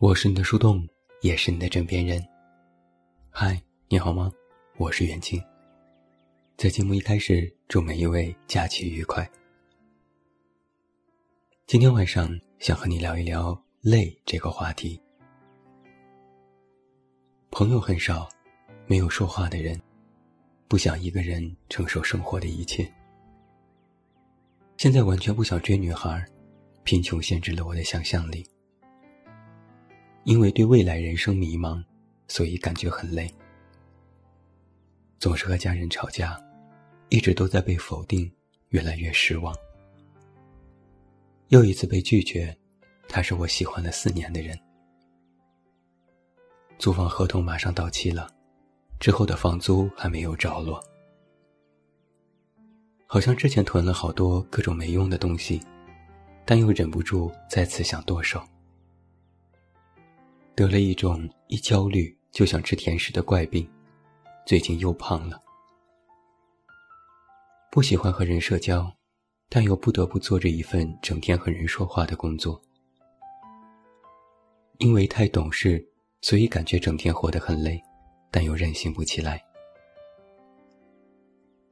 我是你的树洞，也是你的枕边人。嗨，你好吗？我是袁静。在节目一开始，祝每一位假期愉快。今天晚上想和你聊一聊累这个话题。朋友很少，没有说话的人，不想一个人承受生活的一切。现在完全不想追女孩，贫穷限制了我的想象力。因为对未来人生迷茫，所以感觉很累。总是和家人吵架，一直都在被否定，越来越失望。又一次被拒绝，他是我喜欢了四年的人。租房合同马上到期了，之后的房租还没有着落。好像之前囤了好多各种没用的东西，但又忍不住再次想剁手。得了一种一焦虑就想吃甜食的怪病，最近又胖了。不喜欢和人社交，但又不得不做着一份整天和人说话的工作。因为太懂事，所以感觉整天活得很累，但又任性不起来。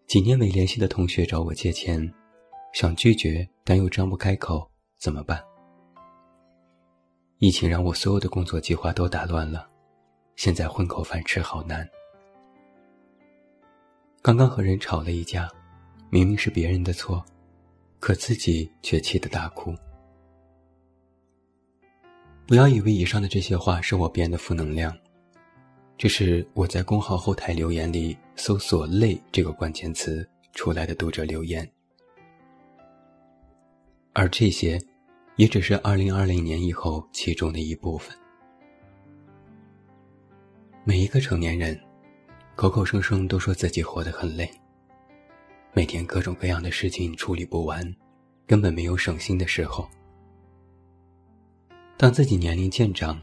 几年没联系的同学找我借钱，想拒绝，但又张不开口，怎么办？疫情让我所有的工作计划都打乱了，现在混口饭吃好难。刚刚和人吵了一架，明明是别人的错，可自己却气得大哭。不要以为以上的这些话是我编的负能量，这是我在公号后台留言里搜索“累”这个关键词出来的读者留言，而这些。也只是二零二零年以后其中的一部分。每一个成年人，口口声声都说自己活得很累，每天各种各样的事情处理不完，根本没有省心的时候。当自己年龄渐长，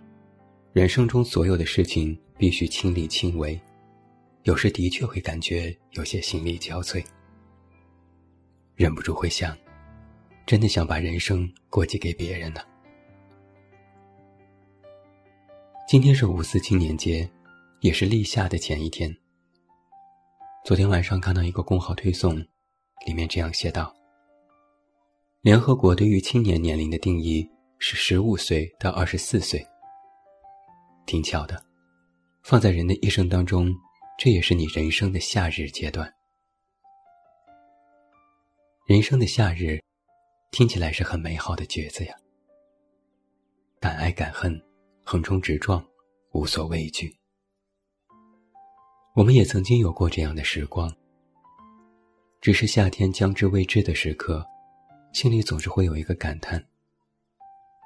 人生中所有的事情必须亲力亲为，有时的确会感觉有些心力交瘁，忍不住会想。真的想把人生过继给别人呢？今天是五四青年节，也是立夏的前一天。昨天晚上看到一个公号推送，里面这样写道：“联合国对于青年年龄的定义是十五岁到二十四岁。挺巧的，放在人的一生当中，这也是你人生的夏日阶段。人生的夏日。”听起来是很美好的句子呀，敢爱敢恨，横冲直撞，无所畏惧。我们也曾经有过这样的时光，只是夏天将至未至的时刻，心里总是会有一个感叹。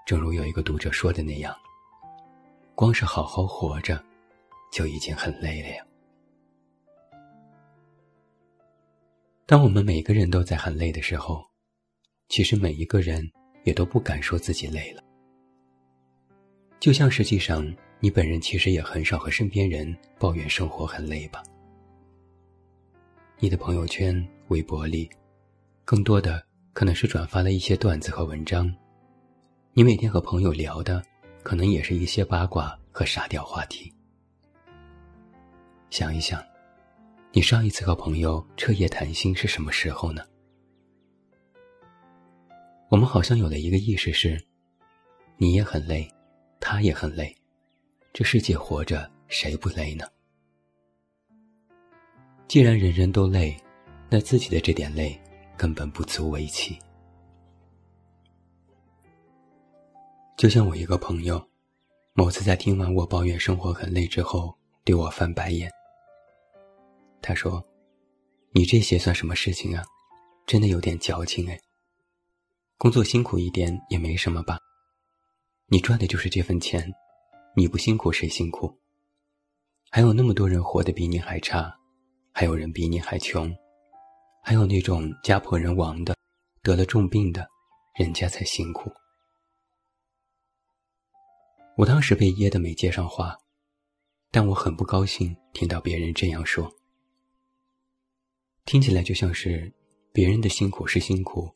正如有一个读者说的那样，光是好好活着，就已经很累了呀。当我们每个人都在很累的时候。其实每一个人也都不敢说自己累了，就像实际上你本人其实也很少和身边人抱怨生活很累吧。你的朋友圈、微博里，更多的可能是转发了一些段子和文章，你每天和朋友聊的，可能也是一些八卦和沙雕话题。想一想，你上一次和朋友彻夜谈心是什么时候呢？我们好像有了一个意识是，你也很累，他也很累，这世界活着谁不累呢？既然人人都累，那自己的这点累根本不足为奇。就像我一个朋友，某次在听完我抱怨生活很累之后，对我翻白眼。他说：“你这些算什么事情啊？真的有点矫情哎。”工作辛苦一点也没什么吧，你赚的就是这份钱，你不辛苦谁辛苦？还有那么多人活得比你还差，还有人比你还穷，还有那种家破人亡的，得了重病的，人家才辛苦。我当时被噎得没接上话，但我很不高兴听到别人这样说，听起来就像是别人的辛苦是辛苦。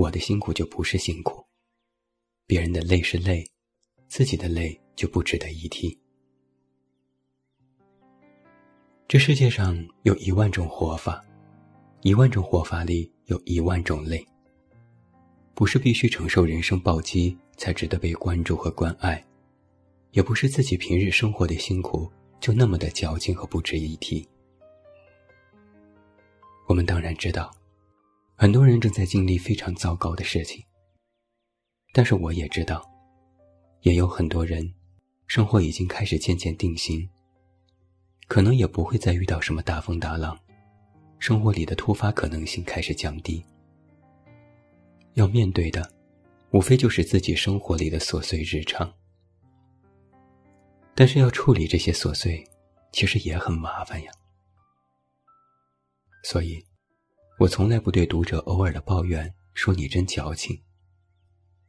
我的辛苦就不是辛苦，别人的累是累，自己的累就不值得一提。这世界上有一万种活法，一万种活法里有一万种累。不是必须承受人生暴击才值得被关注和关爱，也不是自己平日生活的辛苦就那么的矫情和不值一提。我们当然知道，很多人正在经历非常糟糕的事情。但是我也知道，也有很多人，生活已经开始渐渐定型。可能也不会再遇到什么大风大浪，生活里的突发可能性开始降低。要面对的，无非就是自己生活里的琐碎日常。但是要处理这些琐碎，其实也很麻烦呀。所以，我从来不对读者偶尔的抱怨说你真矫情。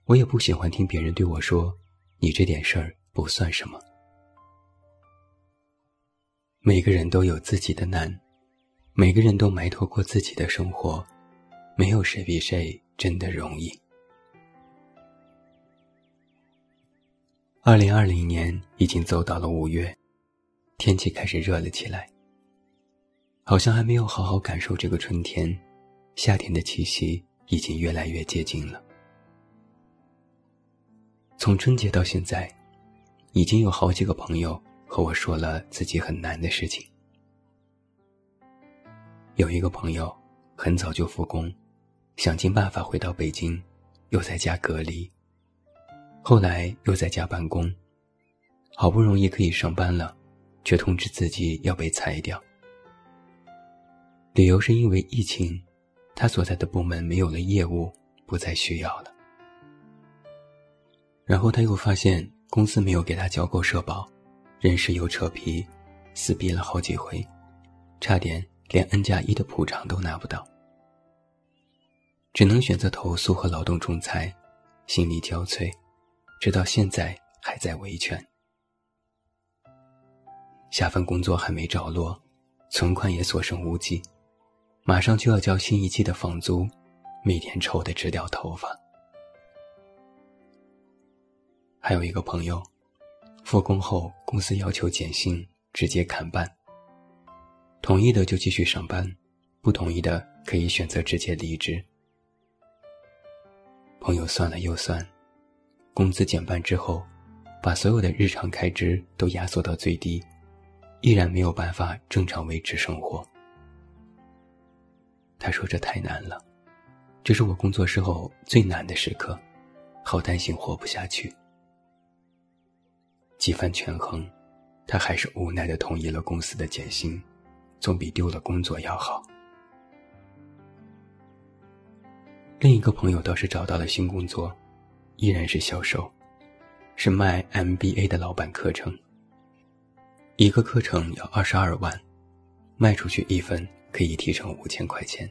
我也不喜欢听别人对我说：“你这点事儿不算什么。”每个人都有自己的难，每个人都埋头过自己的生活，没有谁比谁真的容易。二零二零年已经走到了五月，天气开始热了起来。好像还没有好好感受这个春天，夏天的气息已经越来越接近了。从春节到现在，已经有好几个朋友和我说了自己很难的事情。有一个朋友很早就复工，想尽办法回到北京，又在家隔离。后来又在家办公，好不容易可以上班了，却通知自己要被裁掉。理由是因为疫情，他所在的部门没有了业务，不再需要了。然后他又发现公司没有给他交够社保，人事又扯皮，撕逼了好几回，差点连 N 加一的补偿都拿不到，只能选择投诉和劳动仲裁，心力交瘁，直到现在还在维权。下份工作还没着落，存款也所剩无几，马上就要交新一季的房租，每天愁得直掉头发。还有一个朋友，复工后公司要求减薪，直接砍半。同意的就继续上班，不同意的可以选择直接离职。朋友算了又算，工资减半之后，把所有的日常开支都压缩到最低，依然没有办法正常维持生活。他说：“这太难了，这是我工作时候最难的时刻，好担心活不下去。”几番权衡，他还是无奈的同意了公司的减薪，总比丢了工作要好。另一个朋友倒是找到了新工作，依然是销售，是卖 MBA 的老板课程。一个课程要二十二万，卖出去一分可以提成五千块钱。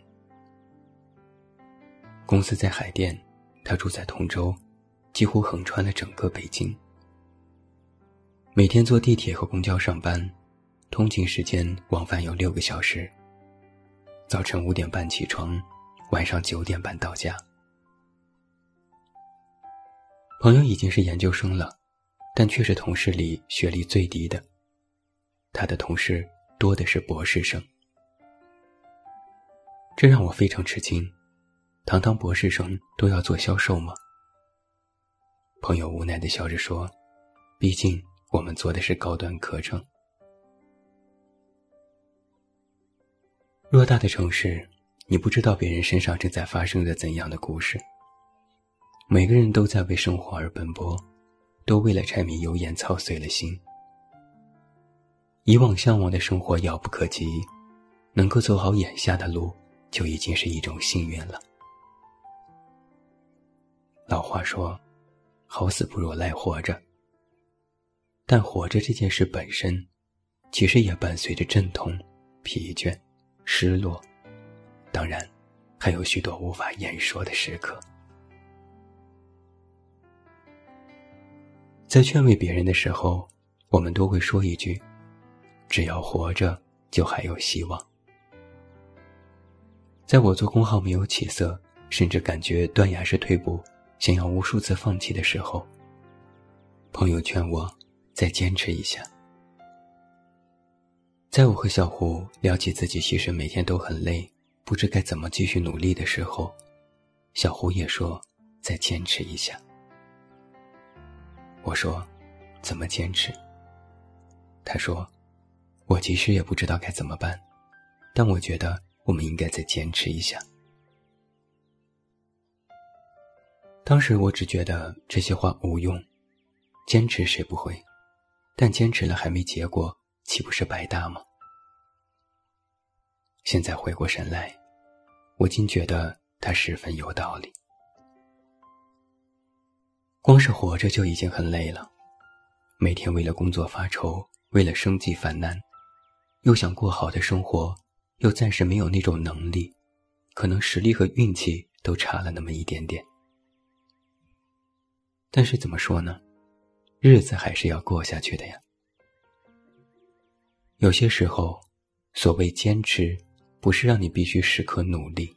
公司在海淀，他住在通州，几乎横穿了整个北京。每天坐地铁和公交上班，通勤时间往返有六个小时。早晨五点半起床，晚上九点半到家。朋友已经是研究生了，但却是同事里学历最低的。他的同事多的是博士生，这让我非常吃惊。堂堂博士生都要做销售吗？朋友无奈的笑着说：“毕竟。”我们做的是高端课程。偌大的城市，你不知道别人身上正在发生着怎样的故事。每个人都在为生活而奔波，都为了柴米油盐操碎了心。以往向往的生活遥不可及，能够走好眼下的路，就已经是一种幸运了。老话说：“好死不如赖活着。”但活着这件事本身，其实也伴随着阵痛、疲倦、失落，当然，还有许多无法言说的时刻。在劝慰别人的时候，我们都会说一句：“只要活着，就还有希望。”在我做公号没有起色，甚至感觉断崖式退步，想要无数次放弃的时候，朋友劝我。再坚持一下。在我和小胡聊起自己其实每天都很累，不知该怎么继续努力的时候，小胡也说再坚持一下。我说怎么坚持？他说我其实也不知道该怎么办，但我觉得我们应该再坚持一下。当时我只觉得这些话无用，坚持谁不会？但坚持了还没结果，岂不是白搭吗？现在回过神来，我竟觉得他十分有道理。光是活着就已经很累了，每天为了工作发愁，为了生计烦难，又想过好的生活，又暂时没有那种能力，可能实力和运气都差了那么一点点。但是怎么说呢？日子还是要过下去的呀。有些时候，所谓坚持，不是让你必须时刻努力。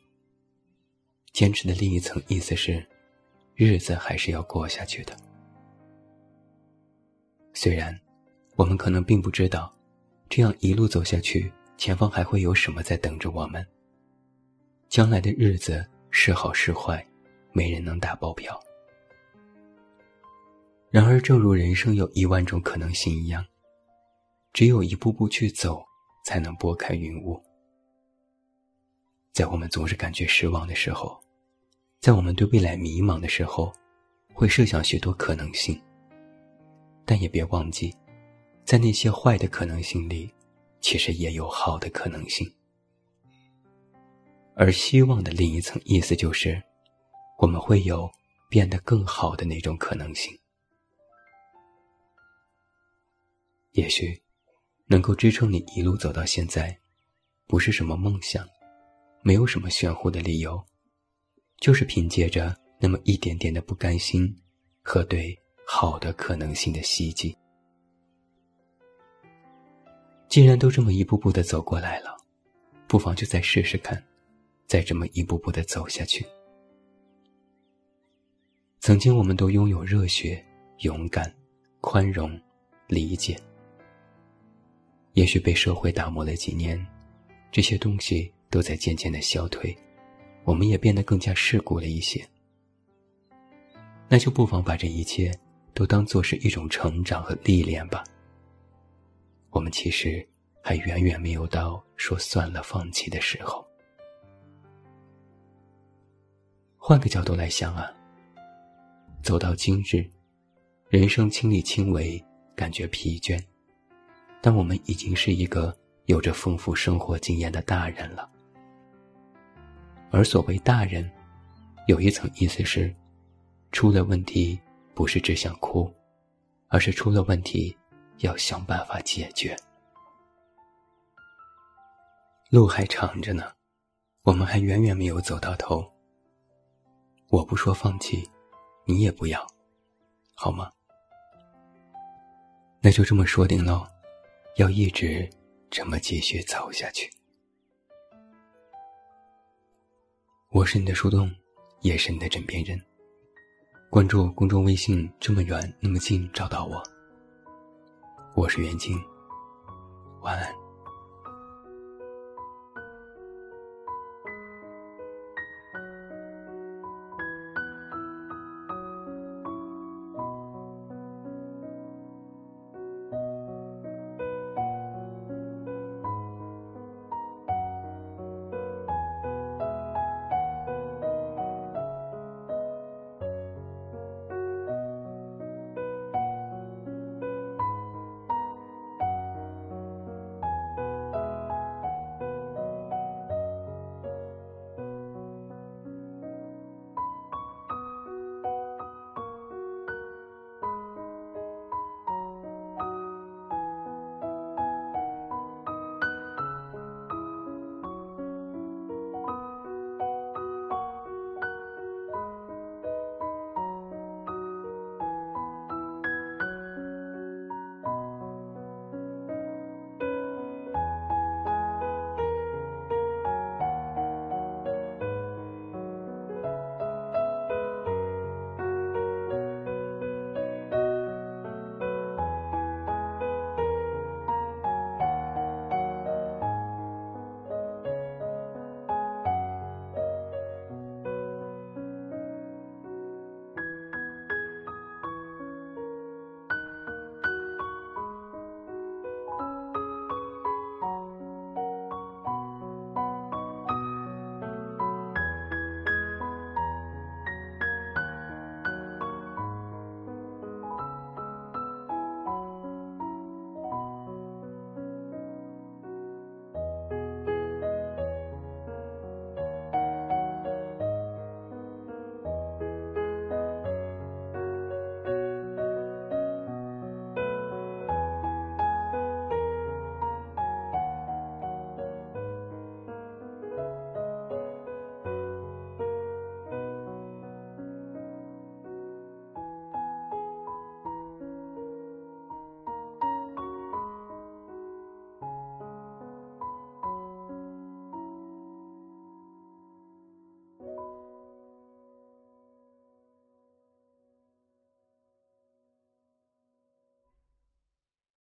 坚持的另一层意思是，日子还是要过下去的。虽然，我们可能并不知道，这样一路走下去，前方还会有什么在等着我们。将来的日子是好是坏，没人能打包票。然而，正如人生有一万种可能性一样，只有一步步去走，才能拨开云雾。在我们总是感觉失望的时候，在我们对未来迷茫的时候，会设想许多可能性。但也别忘记，在那些坏的可能性里，其实也有好的可能性。而希望的另一层意思就是，我们会有变得更好的那种可能性。也许，能够支撑你一路走到现在，不是什么梦想，没有什么炫乎的理由，就是凭借着那么一点点的不甘心和对好的可能性的希冀。既然都这么一步步的走过来了，不妨就再试试看，再这么一步步的走下去。曾经，我们都拥有热血、勇敢、宽容、理解。也许被社会打磨了几年，这些东西都在渐渐的消退，我们也变得更加世故了一些。那就不妨把这一切都当做是一种成长和历练吧。我们其实还远远没有到说算了放弃的时候。换个角度来想啊，走到今日，人生亲力亲为，感觉疲倦。但我们已经是一个有着丰富生活经验的大人了，而所谓大人，有一层意思是，出了问题不是只想哭，而是出了问题要想办法解决。路还长着呢，我们还远远没有走到头。我不说放弃，你也不要，好吗？那就这么说定喽。要一直这么继续走下去。我是你的树洞，也是你的枕边人。关注公众微信，这么远那么近，找到我。我是袁静，晚安。